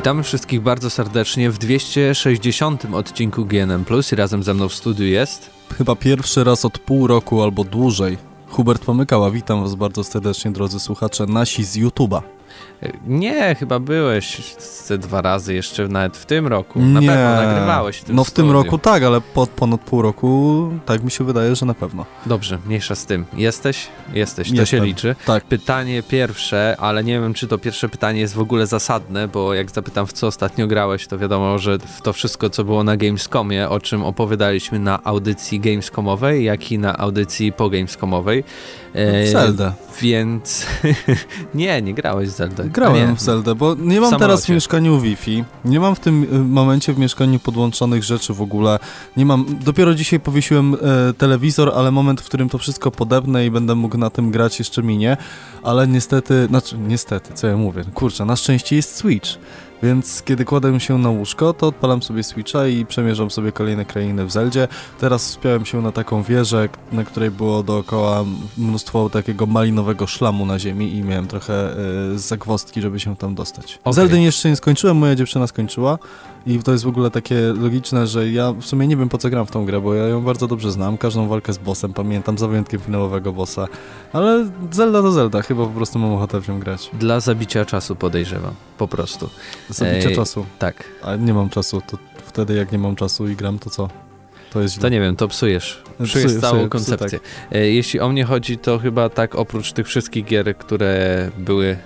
Witamy wszystkich bardzo serdecznie w 260 odcinku GNM Plus i razem ze mną w studiu jest. Chyba pierwszy raz od pół roku albo dłużej. Hubert Pomykała, witam Was bardzo serdecznie, drodzy słuchacze, nasi z YouTube'a. Nie, chyba byłeś ze dwa razy jeszcze nawet w tym roku. Na Nie. pewno nagrywałeś w tym No w tym studiu. roku tak, ale po ponad pół roku tak mi się wydaje, że na pewno. Dobrze, mniejsza z tym. Jesteś? Jesteś, to Jestem. się liczy. Tak. Pytanie pierwsze, ale nie wiem, czy to pierwsze pytanie jest w ogóle zasadne, bo jak zapytam, w co ostatnio grałeś, to wiadomo, że w to wszystko, co było na Gamescomie, o czym opowiadaliśmy na audycji Gamescomowej, jak i na audycji po Gamescomowej. E, W Zeldę. Więc nie, nie grałeś w Zeldę. Grałem w Zeldę, bo nie mam teraz w mieszkaniu Wi-Fi, nie mam w tym y, momencie w mieszkaniu podłączonych rzeczy w ogóle, nie mam, dopiero dzisiaj powiesiłem e, telewizor, ale moment, w którym to wszystko podepnę i będę mógł na tym grać jeszcze minie, ale niestety, znaczy niestety, co ja mówię, kurczę, na szczęście jest Switch, więc kiedy kładę się na łóżko, to odpalam sobie Switcha i przemierzam sobie kolejne krainy w Zeldzie. Teraz wspiąłem się na taką wieżę, na której było dookoła mnóstwo takiego malinowego szlamu na ziemi i miałem trochę e, zagwozdki, żeby się tam dostać. Okej. Zeldy jeszcze nie skończyłem, moja dziewczyna skończyła i to jest w ogóle takie logiczne, że ja w sumie nie wiem po co gram w tą grę, bo ja ją bardzo dobrze znam, każdą walkę z bossem pamiętam, za wyjątkiem finałowego bossa, ale Zelda to Zelda, chyba po prostu mam ochotę w nią grać. Dla zabicia czasu podejrzewam, po prostu. Zabicie czasu. Tak. A nie mam czasu, to wtedy jak nie mam czasu i gram, to co? To jest źle. To nie wiem, to psujesz. Psujesz Psuję, całą psuję, koncepcję. psuję, E, Jeśli o mnie chodzi, to chyba tak oprócz tych wszystkich gier, które były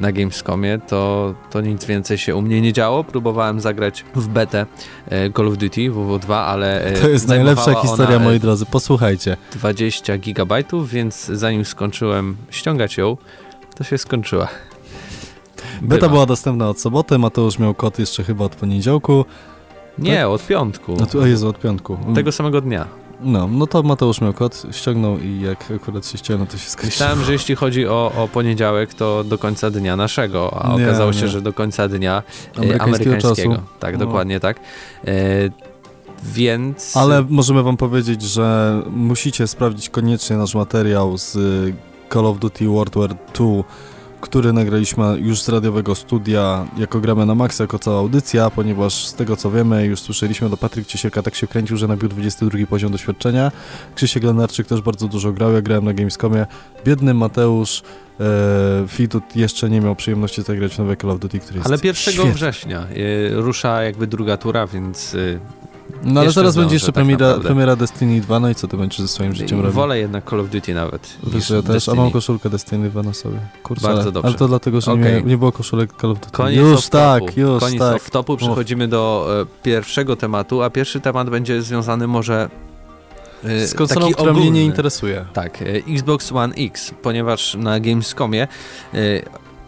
na Gamescomie, to, to nic więcej się u mnie nie działo. Próbowałem zagrać w betę e, Call of Duty WW2, ale e, To jest najlepsza historia, e, moi drodzy. Posłuchajcie. 20 gigabajtów, więc zanim skończyłem ściągać ją, to się skończyła. Beta Bywa. była dostępna od soboty, Mateusz miał kod jeszcze chyba od poniedziałku. Nie, od piątku. No to, Jezu, od piątku. Tego samego dnia. No, no to Mateusz miał kod, ściągnął i jak akurat się ściągnął, to się skończyło. Myślałem, że jeśli chodzi o, o poniedziałek, to do końca dnia naszego, a Nie, okazało się, nie. że do końca dnia e, Amerykańskiego amerykańskiego. Tak, No. dokładnie tak. E, więc. Ale możemy wam powiedzieć, że musicie sprawdzić koniecznie nasz materiał z Call of Duty World War II, który nagraliśmy już z radiowego studia, jako gramy na maksa, jako cała audycja, ponieważ z tego co wiemy, już słyszeliśmy, to Patryk Ciesielka tak się kręcił, że nabił 22 poziom doświadczenia. Krzysiek Lenarczyk też bardzo dużo grał, ja grałem na Gamescomie. Biedny Mateusz e, Fitut jeszcze nie miał przyjemności zagrać w nowe Call of Duty, który jest Ale 1 świetny. września e, rusza jakby druga tura, więc. e, No ale zaraz będzie jeszcze tak premiera, naprawdę. premiera Destiny 2, no i co ty będziesz ze swoim życiem robił? wolę jednak Call of Duty nawet. Wiesz, ja też, a Destiny. mam koszulkę Destiny 2 na sobie. Kurczę, Bardzo dobrze. ale to dlatego, że nie, Okej. nie było koszulek Call of Duty. Koniec już tak, już Koniec tak. off-topu, przechodzimy do e, pierwszego tematu, a pierwszy temat będzie związany może. e, Z konsolą, która mnie ogólny. nie interesuje. Tak, e, Xbox One X, ponieważ na Gamescomie e,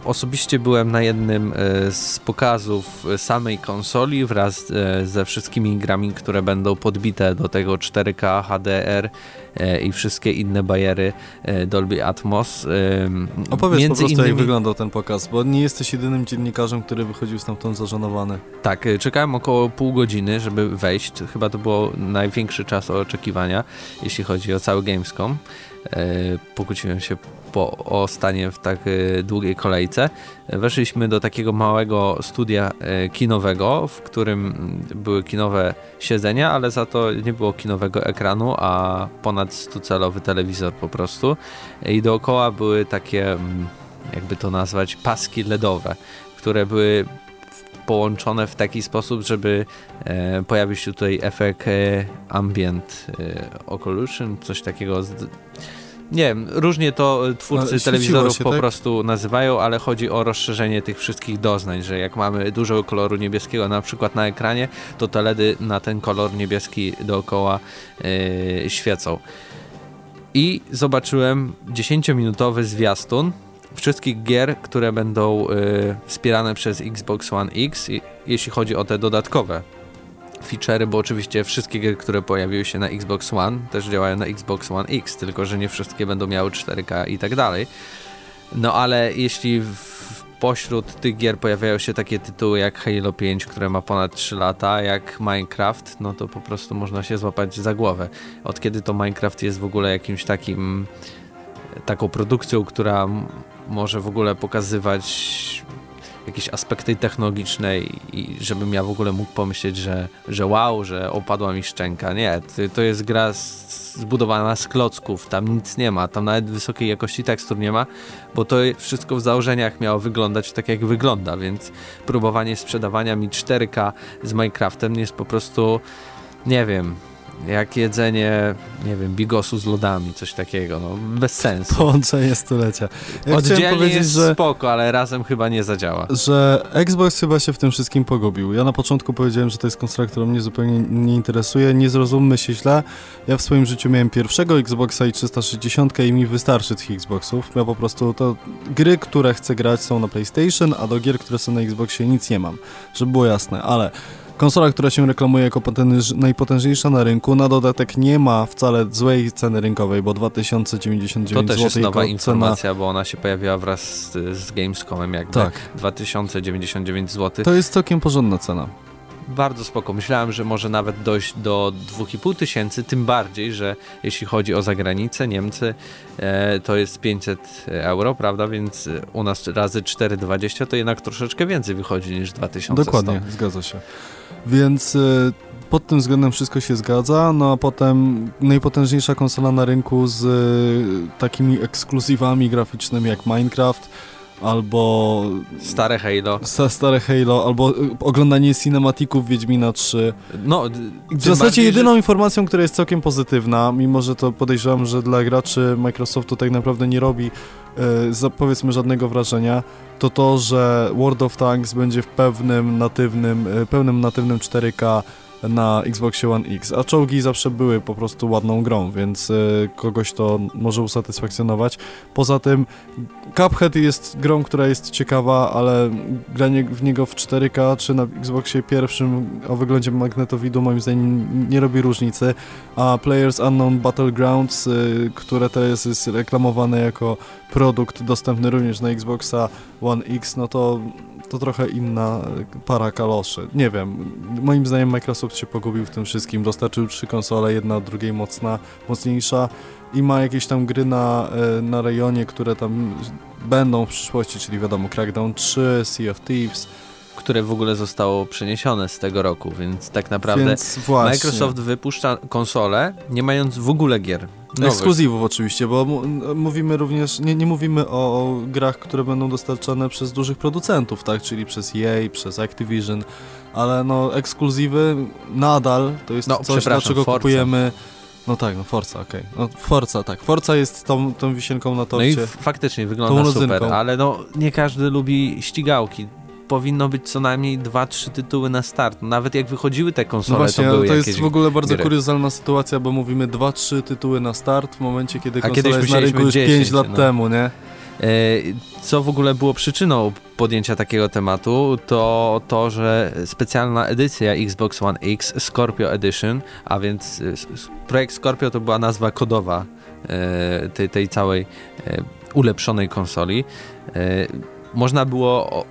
osobiście byłem na jednym e, z pokazów e, samej konsoli wraz e, ze wszystkimi grami, które będą podbite do tego 4K, HDR i wszystkie inne bajery e, Dolby Atmos. Opowiedz między po prostu, jak innymi- wyglądał ten pokaz, bo nie jesteś jedynym dziennikarzem, który wychodził stamtąd zażenowany. Tak, czekałem około pół godziny, żeby wejść. Chyba to było największy czas oczekiwania, jeśli chodzi o cały Gamescom. E, Pokłóciłem się po, o stanie w tak e, długiej kolejce. Weszliśmy do takiego małego studia e, kinowego, w którym mm, były kinowe siedzenia, ale za to nie było kinowego ekranu, a ponad 100-calowy telewizor po prostu. I dookoła były takie, mm, jakby to nazwać, paski LEDowe, które były połączone w taki sposób, żeby e, pojawił się tutaj efekt e, ambient e, occlusion, coś takiego. Z, nie wiem, różnie to e, twórcy świeciło telewizorów się, po tak? prostu nazywają, ale chodzi o rozszerzenie tych wszystkich doznań, że jak mamy dużo koloru niebieskiego na przykład na ekranie, to te LEDy na ten kolor niebieski dookoła e, świecą. I zobaczyłem 10-minutowy zwiastun wszystkich gier, które będą y, wspierane przez Xbox One X, i, jeśli chodzi o te dodatkowe feature'y, bo oczywiście wszystkie gry, które pojawiły się na Xbox One, też działają na Xbox One X, tylko że nie wszystkie będą miały 4K i tak dalej. No ale jeśli w, pośród tych gier pojawiają się takie tytuły jak Halo 5, które ma ponad 3 lata, jak Minecraft, no to po prostu można się złapać za głowę. Od kiedy to Minecraft jest w ogóle jakimś takim taką produkcją, która może w ogóle pokazywać jakieś aspekty technologiczne i żebym ja w ogóle mógł pomyśleć, że, że wow, że opadła mi szczęka. Nie, to jest gra zbudowana z klocków, tam nic nie ma, tam nawet wysokiej jakości tekstur nie ma, bo to wszystko w założeniach miało wyglądać tak jak wygląda, więc próbowanie sprzedawania mi 4K z Minecraftem jest po prostu, nie wiem, jak jedzenie, nie wiem, bigosu z lodami, coś takiego, no bez sensu. Połączenie stulecia. Ja Oddzielnie powiedzieć, jest że, spoko, ale razem chyba nie zadziała. Że Xbox chyba się w tym wszystkim pogubił. Ja na początku powiedziałem, że to jest konsola, która mnie zupełnie nie interesuje. Nie zrozummy się źle. Ja w swoim życiu miałem pierwszego Xboxa i 360 i mi wystarczy tych Xboxów. Ja po prostu to gry, które chcę grać są na PlayStation, a do gier, które są na Xboxie nic nie mam. Żeby było jasne, ale Konsola, która się reklamuje jako najpotężniejsza na rynku, na dodatek nie ma wcale złej ceny rynkowej, bo 2099 zł. To też jest nowa informacja, bo ona się pojawiła wraz z, z Gamescomem jakby. Tak. 2099 zł. To jest całkiem porządna cena bardzo spoko. Myślałem, że może nawet dojść do 2,5 tysięcy, tym bardziej, że jeśli chodzi o zagranicę, Niemcy, e, to jest 500 euro, prawda, więc u nas razy 4,20 to jednak troszeczkę więcej wychodzi niż 2100. Dokładnie, zgadza się. Więc y, pod tym względem wszystko się zgadza, no a potem najpotężniejsza konsola na rynku z y, takimi ekskluzywami graficznymi jak Minecraft, albo... Stare Halo. Stare Halo, albo y, oglądanie cinematików Wiedźmina 3. No, w zasadzie jedyną że... informacją, która jest całkiem pozytywna, mimo że to podejrzewam, że dla graczy Microsoftu tak naprawdę nie robi yy, powiedzmy żadnego wrażenia, to to, że World of Tanks będzie w pewnym natywnym, yy, pełnym natywnym 4K na Xboxie One X, a czołgi zawsze były po prostu ładną grą, więc y, kogoś to może usatysfakcjonować. Poza tym Cuphead jest grą, która jest ciekawa, ale granie w niego w 4K czy na Xboxie pierwszym o wyglądzie magnetowidu moim zdaniem nie robi różnicy, a Players Unknown Battlegrounds, y, które teraz jest reklamowane jako produkt dostępny również na Xboxa One X, no to to trochę inna para kaloszy. Nie wiem, moim zdaniem Microsoft się pogubił w tym wszystkim. Dostarczył trzy konsole, jedna od drugiej mocna, mocniejsza i ma jakieś tam gry na, e, na rejonie, które tam będą w przyszłości, czyli wiadomo Crackdown 3, Sea of Thieves, które w ogóle zostało przeniesione z tego roku, więc tak naprawdę więc Microsoft wypuszcza konsolę, nie mając w ogóle gier. Nowych. Ekskluzywów oczywiście, bo mówimy również, nie, nie mówimy o, grach, które będą dostarczane przez dużych producentów, tak, czyli przez EA, przez Activision, ale no ekskluzywy nadal to jest no, coś, dlaczego Forza. kupujemy no tak, no Forza, okej. Okay. No Forza, tak. Forza jest tą, tą wisienką na torcie. No i faktycznie wygląda super, ale no nie każdy lubi ścigałki powinno być co najmniej 2-3 tytuły na start. Nawet jak wychodziły te konsole, no właśnie, to były to jest w ogóle bardzo gry. kuriozalna sytuacja, bo mówimy 2-3 tytuły na start w momencie, kiedy konsola jest na rynku już 10, 5 lat no. temu, nie? E, co w ogóle było przyczyną podjęcia takiego tematu, to to, że specjalna edycja Xbox One X Scorpio Edition, a więc e, projekt Scorpio to była nazwa kodowa e, tej, tej całej ulepszonej konsoli. Można było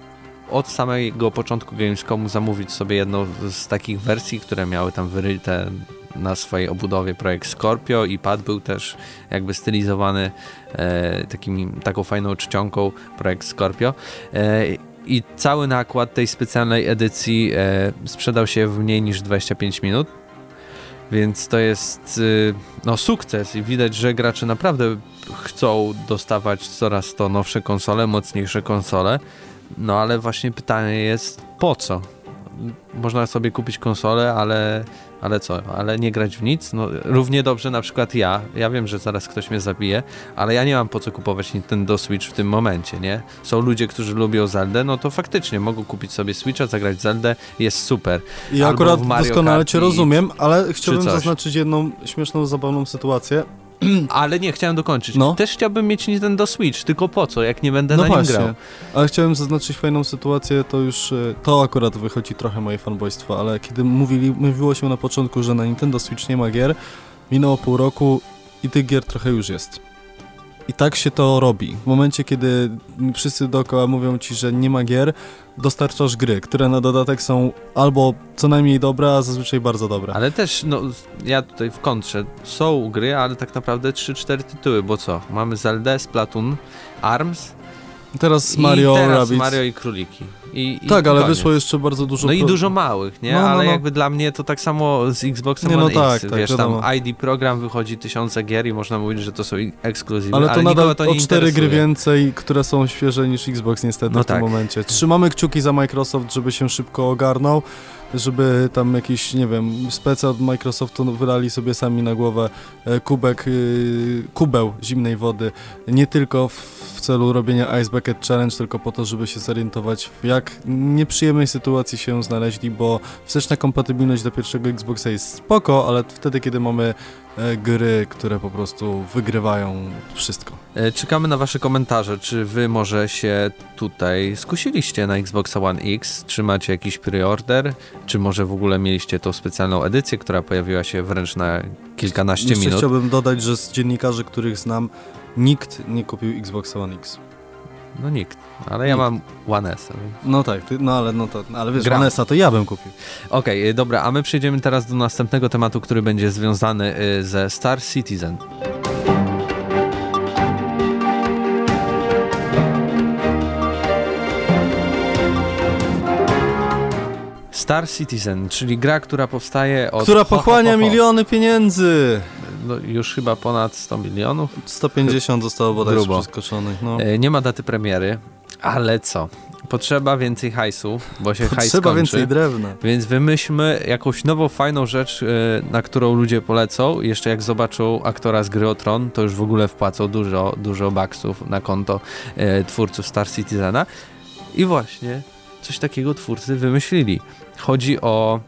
od samego początku Gamescomu zamówić sobie jedną z takich wersji, które miały tam wyryte na swojej obudowie projekt Scorpio i pad był też jakby stylizowany e, takimi, taką fajną czcionką projekt Scorpio. E, I cały nakład tej specjalnej edycji e, sprzedał się w mniej niż 25 minut. Więc to jest e, no, sukces i widać, że gracze naprawdę chcą dostawać coraz to nowsze konsole, mocniejsze konsole. No ale właśnie pytanie jest po co? Można sobie kupić konsolę, ale, ale co? Ale nie grać w nic? No, równie dobrze na przykład ja. Ja wiem, że zaraz ktoś mnie zabije, ale ja nie mam po co kupować Nintendo Switch w tym momencie, nie? Są ludzie, którzy lubią Zeldę, no to faktycznie mogą kupić sobie Switcha, zagrać Zeldę, jest super. Ja Albo akurat doskonale cię rozumiem, ale chciałbym zaznaczyć jedną śmieszną, zabawną sytuację. Ale nie, chciałem dokończyć. No. Też chciałbym mieć Nintendo Switch, tylko po co, jak nie będę no na właśnie. nim grał. Ale chciałem zaznaczyć fajną sytuację, to już, e, to akurat wychodzi trochę moje fanboystwo, ale kiedy mówili, mówiło się na początku, że na Nintendo Switch nie ma gier, minęło pół roku i tych gier trochę już jest. I tak się to robi. W momencie, kiedy wszyscy dookoła mówią ci, że nie ma gier, dostarczasz gry, które na dodatek są albo co najmniej dobre, a zazwyczaj bardzo dobre. Ale też, no, ja tutaj w kontrze, są gry, ale tak naprawdę 3-4 tytuły, bo co? Mamy Zelda, Splatoon, ARMS, Teraz I Mario teraz Rabbids. Mario i króliki. I, i tak, ale koniec. wyszło jeszcze bardzo dużo... No i dużo małych, nie? No, no, ale no. jakby dla mnie to tak samo z Xboxem Nie, no One tak, X. tak, Wiesz, wiadomo. tam ID program wychodzi tysiące gier i można mówić, że to są i- ekskluzywy, Ale to nadal to o cztery gry więcej, które są świeże niż Xbox niestety No w tym tak. momencie. Trzymamy kciuki za Microsoft, żeby się szybko ogarnął, żeby tam jakiś, nie wiem, specy od Microsoftu wylali sobie sami na głowę e, kubek, y, kubeł zimnej wody, nie tylko w w celu robienia Ice Bucket Challenge, tylko po to, żeby się zorientować w jak nieprzyjemnej sytuacji się znaleźli, bo wsteczna kompatybilność do pierwszego Xboxa jest spoko, ale wtedy, kiedy mamy e, gry, które po prostu wygrywają wszystko. E, Czekamy na wasze komentarze, czy wy może się tutaj skusiliście na Xboxa One X, czy macie jakiś preorder, czy może w ogóle mieliście tą specjalną edycję, która pojawiła się wręcz na kilkanaście Jeszcze minut. chciałbym dodać, że z dziennikarzy, których znam, nikt nie kupił Xbox One X. No nikt, ale ja Nikt. mam One S. więc- No tak, ty, no ale no to, ale wiesz, Gram. One S-a to ja bym kupił. Okej, y, dobra, a my przejdziemy teraz do następnego tematu, który będzie związany y, ze Star Citizen. Star Citizen, czyli gra, która powstaje od... Która ho, ho, pochłania ho, ho. miliony pieniędzy! No, już chyba ponad 100 milionów. 150 zostało bodaj Grubo. przeskoczonych, no. E, Nie ma daty premiery, ale co? Potrzeba więcej hajsu, bo się hajs Trzeba kończy. więcej drewna. Więc wymyślmy jakąś nową, fajną rzecz, e, na którą ludzie polecą. Jeszcze jak zobaczą aktora z gry o Tron, to już w ogóle wpłacą dużo, dużo baksów na konto e, twórców Star Citizena. I właśnie coś takiego twórcy wymyślili. Chodzi o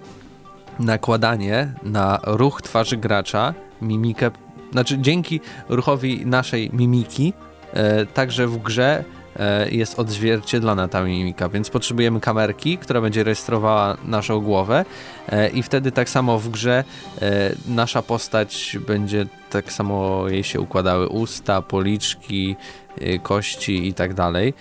nakładanie na ruch twarzy gracza mimikę, znaczy dzięki ruchowi naszej mimiki, e, także w grze e, jest odzwierciedlona ta mimika, więc potrzebujemy kamerki, która będzie rejestrowała naszą głowę e, i wtedy tak samo w grze e, nasza postać będzie tak samo jej się układały usta, policzki, e, kości i tak dalej.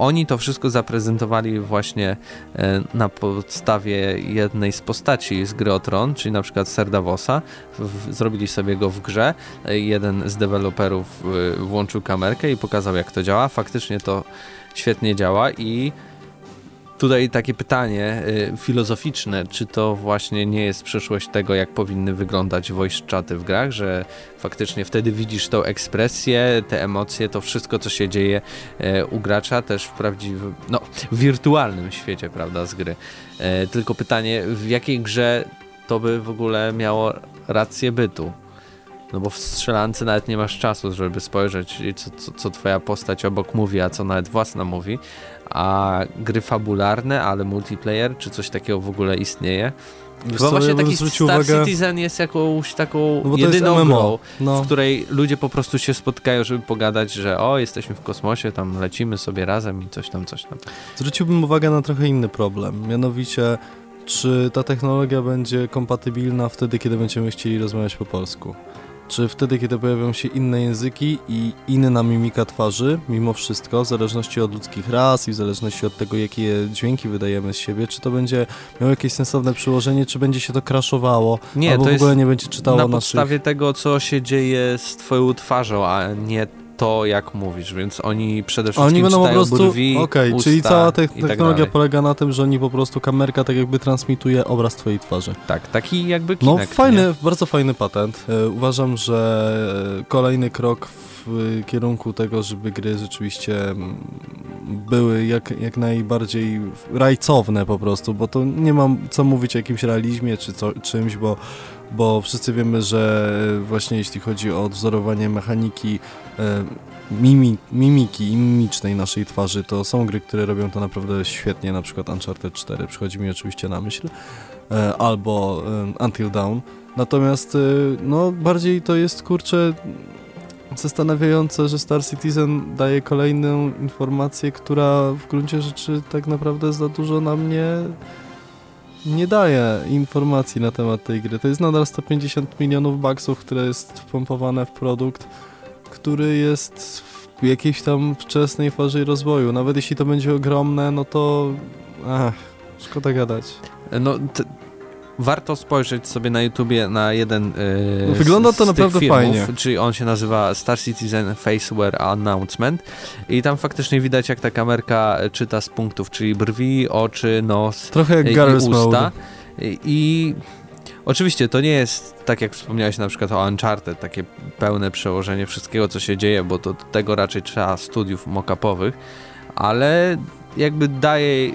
Oni to wszystko zaprezentowali właśnie e, na podstawie jednej z postaci z gry Tron, czyli na przykład Serdavosa. Zrobili sobie go w grze. E, Jeden z deweloperów e, włączył kamerkę i pokazał jak to działa. Faktycznie to świetnie działa i tutaj takie pytanie y, filozoficzne, czy to właśnie nie jest przyszłość tego, jak powinny wyglądać voice chaty w grach, że faktycznie wtedy widzisz tą ekspresję, te emocje, to wszystko, co się dzieje e, u gracza, też w prawdziwym, no, wirtualnym świecie, prawda, z gry. E, tylko pytanie, w jakiej grze to by w ogóle miało rację bytu? No bo w strzelance nawet nie masz czasu, żeby spojrzeć, co, co, co twoja postać obok mówi, a co nawet własna mówi. A gry fabularne, ale multiplayer, czy coś takiego w ogóle istnieje? Chyba właśnie taki Star uwagę, Citizen jest jakąś taką no jedyną grą, No. w której ludzie po prostu się spotkają, żeby pogadać, że o, jesteśmy w kosmosie, tam lecimy sobie razem i coś tam, coś tam. Zwróciłbym uwagę na trochę inny problem, mianowicie czy ta technologia będzie kompatybilna wtedy, kiedy będziemy chcieli rozmawiać po polsku? Czy wtedy, kiedy pojawią się inne języki i inna mimika twarzy, mimo wszystko, w zależności od ludzkich ras i w zależności od tego, jakie dźwięki wydajemy z siebie, czy to będzie miało jakieś sensowne przyłożenie, czy będzie się to crashowało, Nie, albo to w ogóle nie będzie czytało na naszych... podstawie tego, co się dzieje z twoją twarzą, a nie to, jak mówisz, więc oni przede wszystkim Oni będą po prostu. brwi, Okej, usta czyli cała te tak technologia dalej. polega na tym, że oni po prostu kamerka tak jakby transmituje obraz twojej twarzy. Tak, taki jakby No Kinect, fajny, nie? bardzo fajny patent. E, Uważam, że e, kolejny krok w e, kierunku tego, żeby gry rzeczywiście mm, były jak, jak najbardziej rajcowne po prostu, bo to nie mam co mówić o jakimś realizmie czy co, czymś, bo, bo wszyscy wiemy, że właśnie jeśli chodzi o odwzorowanie mechaniki mimi, mimiki i mimicznej naszej twarzy, to są gry, które robią to naprawdę świetnie, na przykład Uncharted 4 przychodzi mi oczywiście na myśl, e, albo e, Until Dawn. Natomiast e, no bardziej to jest kurczę zastanawiające, że Star Citizen daje kolejną informację, która w gruncie rzeczy tak naprawdę za dużo nam nie nie daje informacji na temat tej gry. To jest nadal 150 milionów baksów, które jest wpompowane w produkt, który jest w jakiejś tam wczesnej fazie rozwoju. Nawet jeśli to będzie ogromne, no to ach, szkoda gadać. No, warto spojrzeć sobie na YouTubie na jeden yy, Wygląda to naprawdę filmów, fajnie. Czyli on się nazywa Star Citizen Faceware Announcement i tam faktycznie widać jak ta kamerka czyta z punktów, czyli brwi, oczy, nos Trochę jak i usta. I oczywiście to nie jest tak jak wspomniałeś na przykład o Uncharted, takie pełne przełożenie wszystkiego co się dzieje, bo to tego raczej trzeba studiów mock-upowych, ale jakby daje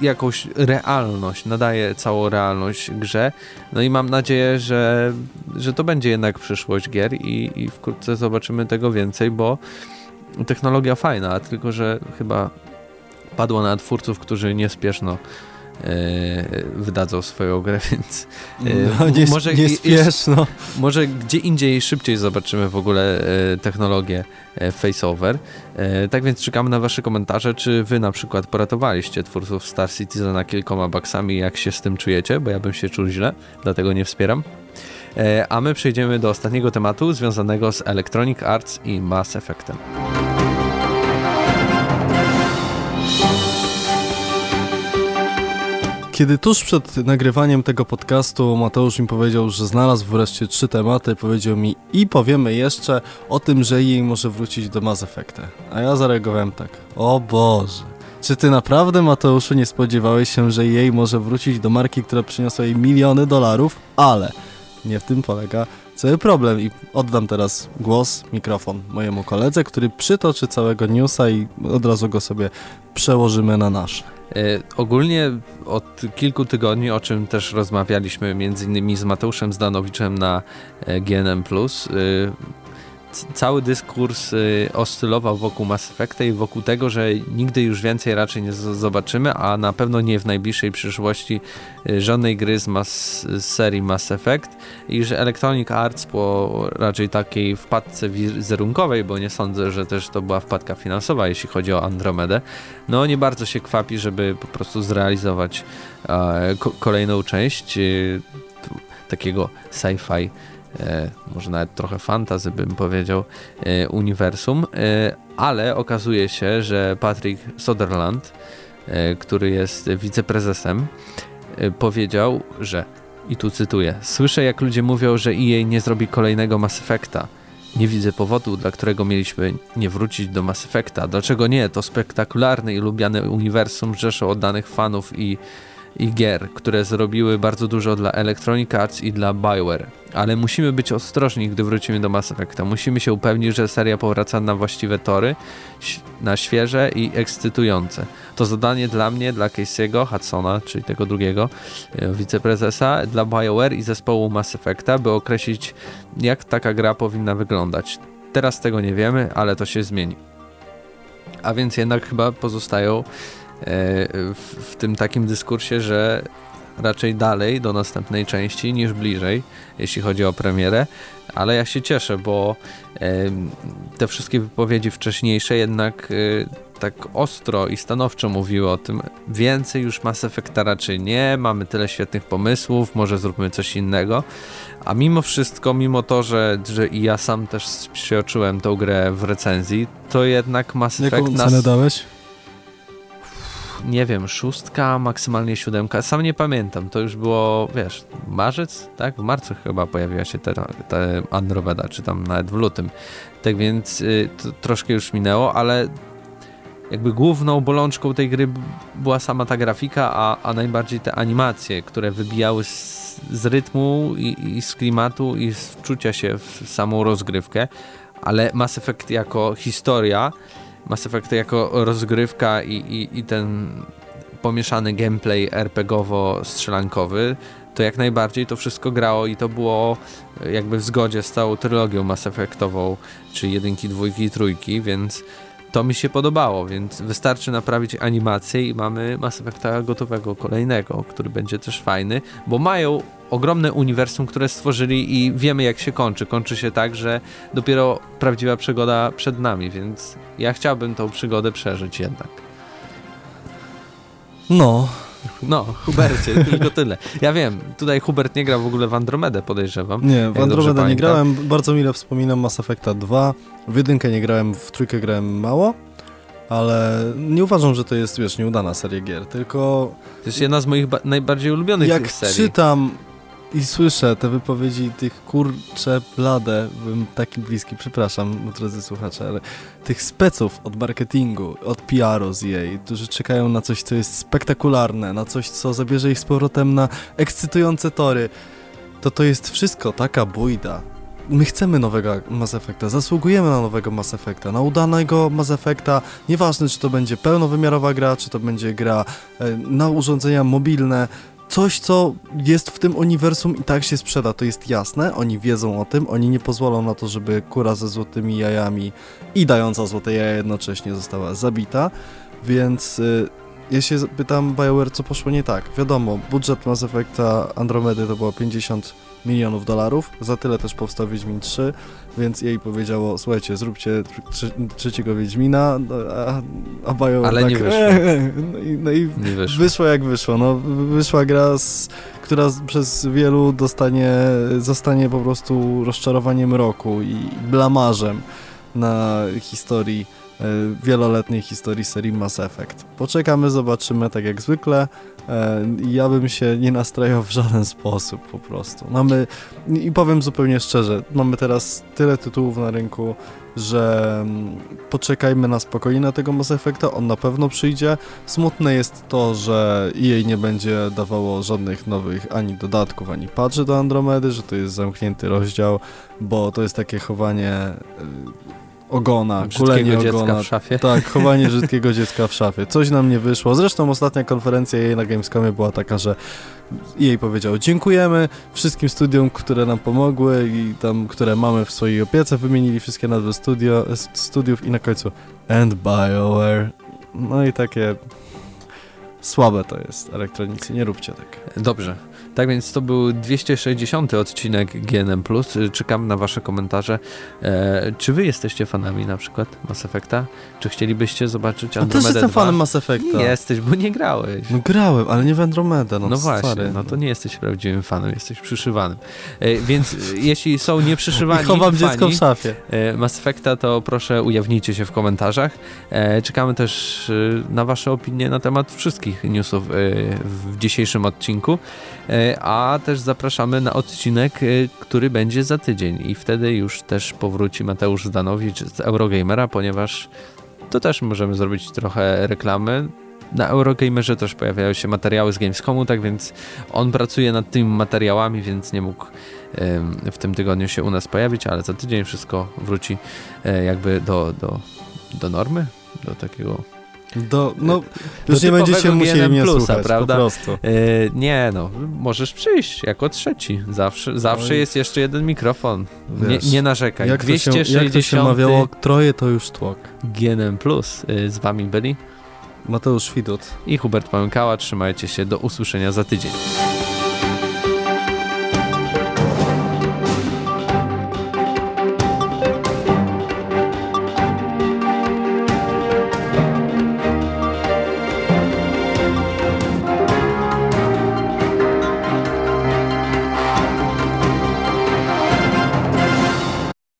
jakąś realność, nadaje całą realność grze. No i mam nadzieję, że, że to będzie jednak przyszłość gier i, i wkrótce zobaczymy tego więcej, bo technologia fajna, tylko że chyba padła na twórców, którzy niespieszno wydadzą swoją grę, więc e, no, nie, może, nie spiesz, no. może gdzie indziej szybciej zobaczymy w ogóle e, technologię faceover. Tak więc czekamy na wasze komentarze, czy wy na przykład poratowaliście twórców Star Citizena kilkoma baksami, jak się z tym czujecie, bo ja bym się czuł źle, dlatego nie wspieram. A my przejdziemy do ostatniego tematu związanego z Electronic Arts i Mass Effectem. Kiedy tuż przed nagrywaniem tego podcastu Mateusz mi powiedział, że znalazł wreszcie trzy tematy, powiedział mi i powiemy jeszcze o tym, że jej może wrócić do Mass Effecta. A ja zareagowałem tak, o Boże. Czy ty naprawdę, Mateuszu, nie spodziewałeś się, że jej może wrócić do marki, która przyniosła jej miliony dolarów? Ale nie w tym polega cały problem i oddam teraz głos, mikrofon mojemu koledze, który przytoczy całego newsa i od razu go sobie przełożymy na nasze. E, ogólnie od kilku tygodni, o czym też rozmawialiśmy między innymi z Mateuszem Zdanowiczem na e, GNM+, cały dyskurs y, oscylował wokół Mass Effecta i wokół tego, że nigdy już więcej raczej nie zobaczymy, a na pewno nie w najbliższej przyszłości y, żadnej gry z, mas, z serii Mass Effect i że Electronic Arts po raczej takiej wpadce wizerunkowej, bo nie sądzę, że też to była wpadka finansowa, jeśli chodzi o Andromedę, no nie bardzo się kwapi, żeby po prostu zrealizować kolejną część e, takiego sci-fi może nawet trochę fantazy bym powiedział, e, uniwersum, e, ale okazuje się, że Patrick Sutherland, e, który jest wiceprezesem, e, powiedział, że i tu cytuję: Słyszę, jak ludzie mówią, że EA nie zrobi kolejnego Mass Effecta. Nie widzę powodu, dla którego mieliśmy nie wrócić do Mass Effecta. Dlaczego nie? To spektakularny i lubiany uniwersum rzeszą oddanych fanów i i gier, które zrobiły bardzo dużo dla Electronic Arts i dla Bioware. Ale musimy być ostrożni, gdy wrócimy do Mass Effecta. Musimy się upewnić, że seria powraca na właściwe tory, na świeże i ekscytujące. To zadanie dla mnie, dla Casey'ego, Hudsona, czyli tego drugiego e, wiceprezesa, dla Bioware i zespołu Mass Effecta, by określić, jak taka gra powinna wyglądać. Teraz tego nie wiemy, ale to się zmieni. A więc jednak chyba pozostają w, w tym takim dyskursie, że raczej dalej do następnej części niż bliżej, jeśli chodzi o premierę, ale ja się cieszę, bo te wszystkie wypowiedzi wcześniejsze jednak e, tak ostro i stanowczo mówiły o tym, więcej już Mass Effecta raczej nie, mamy tyle świetnych pomysłów, może zróbmy coś innego, a mimo wszystko, mimo to, że, że i ja sam też przeoczyłem tą grę w recenzji, to jednak Mass Effect Jaką nas... dałeś? Nie wiem, szóstka, maksymalnie siódemka. Sam nie pamiętam, to już było, wiesz, marzec, tak? W marcu chyba pojawiła się ta, ta Andromeda, czy tam nawet w lutym. Tak więc y, troszkę już minęło, ale jakby główną bolączką tej gry była sama ta grafika, a, a najbardziej te animacje, które wybijały z, z rytmu i, i, z klimatu i z wczucia się w samą rozgrywkę, ale Mass Effect jako historia Mass Effect jako rozgrywka i, i, i ten pomieszany gameplay RPGowo-strzelankowy, to jak najbardziej to wszystko grało i to było jakby w zgodzie z całą trylogią Mass Effectową, czy jedynki, dwójki i trójki, więc to mi się podobało, więc wystarczy naprawić animację i mamy Mass Effecta gotowego kolejnego, który będzie też fajny, bo mają ogromne uniwersum, które stworzyli i wiemy jak się kończy. Kończy się tak, że dopiero prawdziwa przygoda przed nami, więc ja chciałbym tą przygodę przeżyć jednak. No. No, Hubercie, tylko tyle. Ja wiem, tutaj Hubert nie grał w ogóle w Andromedę, podejrzewam. Nie, w Andromedę nie grałem, bardzo mile wspominam Mass Effecta 2. W jedynkę nie grałem, w trójkę grałem mało. ale nie uważam, że to jest, wiesz, nieudana seria gier, tylko To jest jedna z moich ba- najbardziej ulubionych jak serii. czytam i słyszę te wypowiedzi tych kurcze blade, bym taki bliski, przepraszam, drodzy słuchacze, ale tych speców od marketingu, od PR-u z jej, którzy czekają na coś, co jest spektakularne, na coś, co zabierze ich z powrotem na ekscytujące tory, to to jest wszystko taka bójda. My chcemy nowego Mass Effecta, zasługujemy na nowego Mass Effecta, na udanego Mass Effecta, nieważne czy to będzie pełnowymiarowa gra, czy to będzie gra e, na urządzenia mobilne, coś, co jest w tym uniwersum i tak się sprzeda, to jest jasne, oni wiedzą o tym, oni nie pozwolą na to, żeby kura ze złotymi jajami i dająca złote jaja jednocześnie została zabita, więc y, ja się pytam BioWare, co poszło nie tak. Wiadomo, budżet Mass Effecta Andromedy to było 50 milionów dolarów, za tyle też powstał Wiedźmin 3, więc jej powiedziało, słuchajcie, zróbcie tr- trzeciego Wiedźmina, no, a, a BioWare Ale tak, nie wyszło. no i, no i Nie wyszło. Wyszło jak wyszło. No, wyszła gra, z, która przez wielu dostanie, zostanie po prostu rozczarowaniem roku i blamarzem na historii, wieloletniej historii serii Mass Effect. Poczekamy, zobaczymy, tak jak zwykle. E, ja bym się nie nastrajał w żaden sposób po prostu. Mamy, i powiem zupełnie szczerze, mamy teraz tyle tytułów na rynku, że mm, poczekajmy na spokojnie na tego Mass Effecta, on na pewno przyjdzie. Smutne jest to, że jej nie będzie dawało żadnych nowych ani dodatków, ani patchy do Andromedy, że to jest zamknięty rozdział, bo to jest takie chowanie ogona, kulenie Brzydkiego dziecka ogona. w szafie. Tak, chowanie brzydkiego dziecka w szafie. Coś nam nie wyszło. Zresztą ostatnia konferencja jej na Gamescomie była taka, że jej powiedział dziękujemy wszystkim studiom, które nam pomogły i tam, które mamy w swojej opiece, wymienili wszystkie nazwy studio, studiów i na końcu and BioWare. No i takie słabe to jest elektronicy, nie róbcie tak. Dobrze. Tak więc to był 260 odcinek GNM+. Czekam na wasze komentarze. E, czy wy jesteście fanami na przykład Mass Effecta? Czy chcielibyście zobaczyć Ja też Andromedę jestem 2? fanem Mass Effecta. Nie jesteś, bo nie grałeś. No grałem, ale nie w Andromedę, no, No, właśnie, stary. no to nie jesteś prawdziwym fanem, jesteś przyszywanym. E, więc e, jeśli są nieprzyszywani chowam fani dziecko w szafie. e, Mass Effecta, to proszę ujawnijcie się w komentarzach. E, czekamy też na wasze opinie na temat wszystkich newsów w dzisiejszym odcinku, a też zapraszamy na odcinek, e, który będzie za tydzień i wtedy już też powróci Mateusz Zdanowicz z Eurogamera, ponieważ to też możemy zrobić trochę reklamy. Na Eurogamerze też pojawiają się materiały z Gamescomu, tak więc on pracuje nad tymi materiałami, więc nie mógł w tym tygodniu się u nas pojawić, ale za tydzień wszystko wróci e, jakby do, do, do normy, do takiego... Do, no, już nie będziecie musieli mnie plusa, słuchać, prawda? po prostu. E, nie no, możesz przyjść jako trzeci, zawsze, zawsze Oj. jest jeszcze jeden mikrofon, nie, Wiesz, nie narzekaj. Jak to, się, 260 jak to się mawiało, troje to już tłok. GNM+, e, z wami byli Mateusz Widut. i Hubert Pałękała, trzymajcie się, do usłyszenia za tydzień.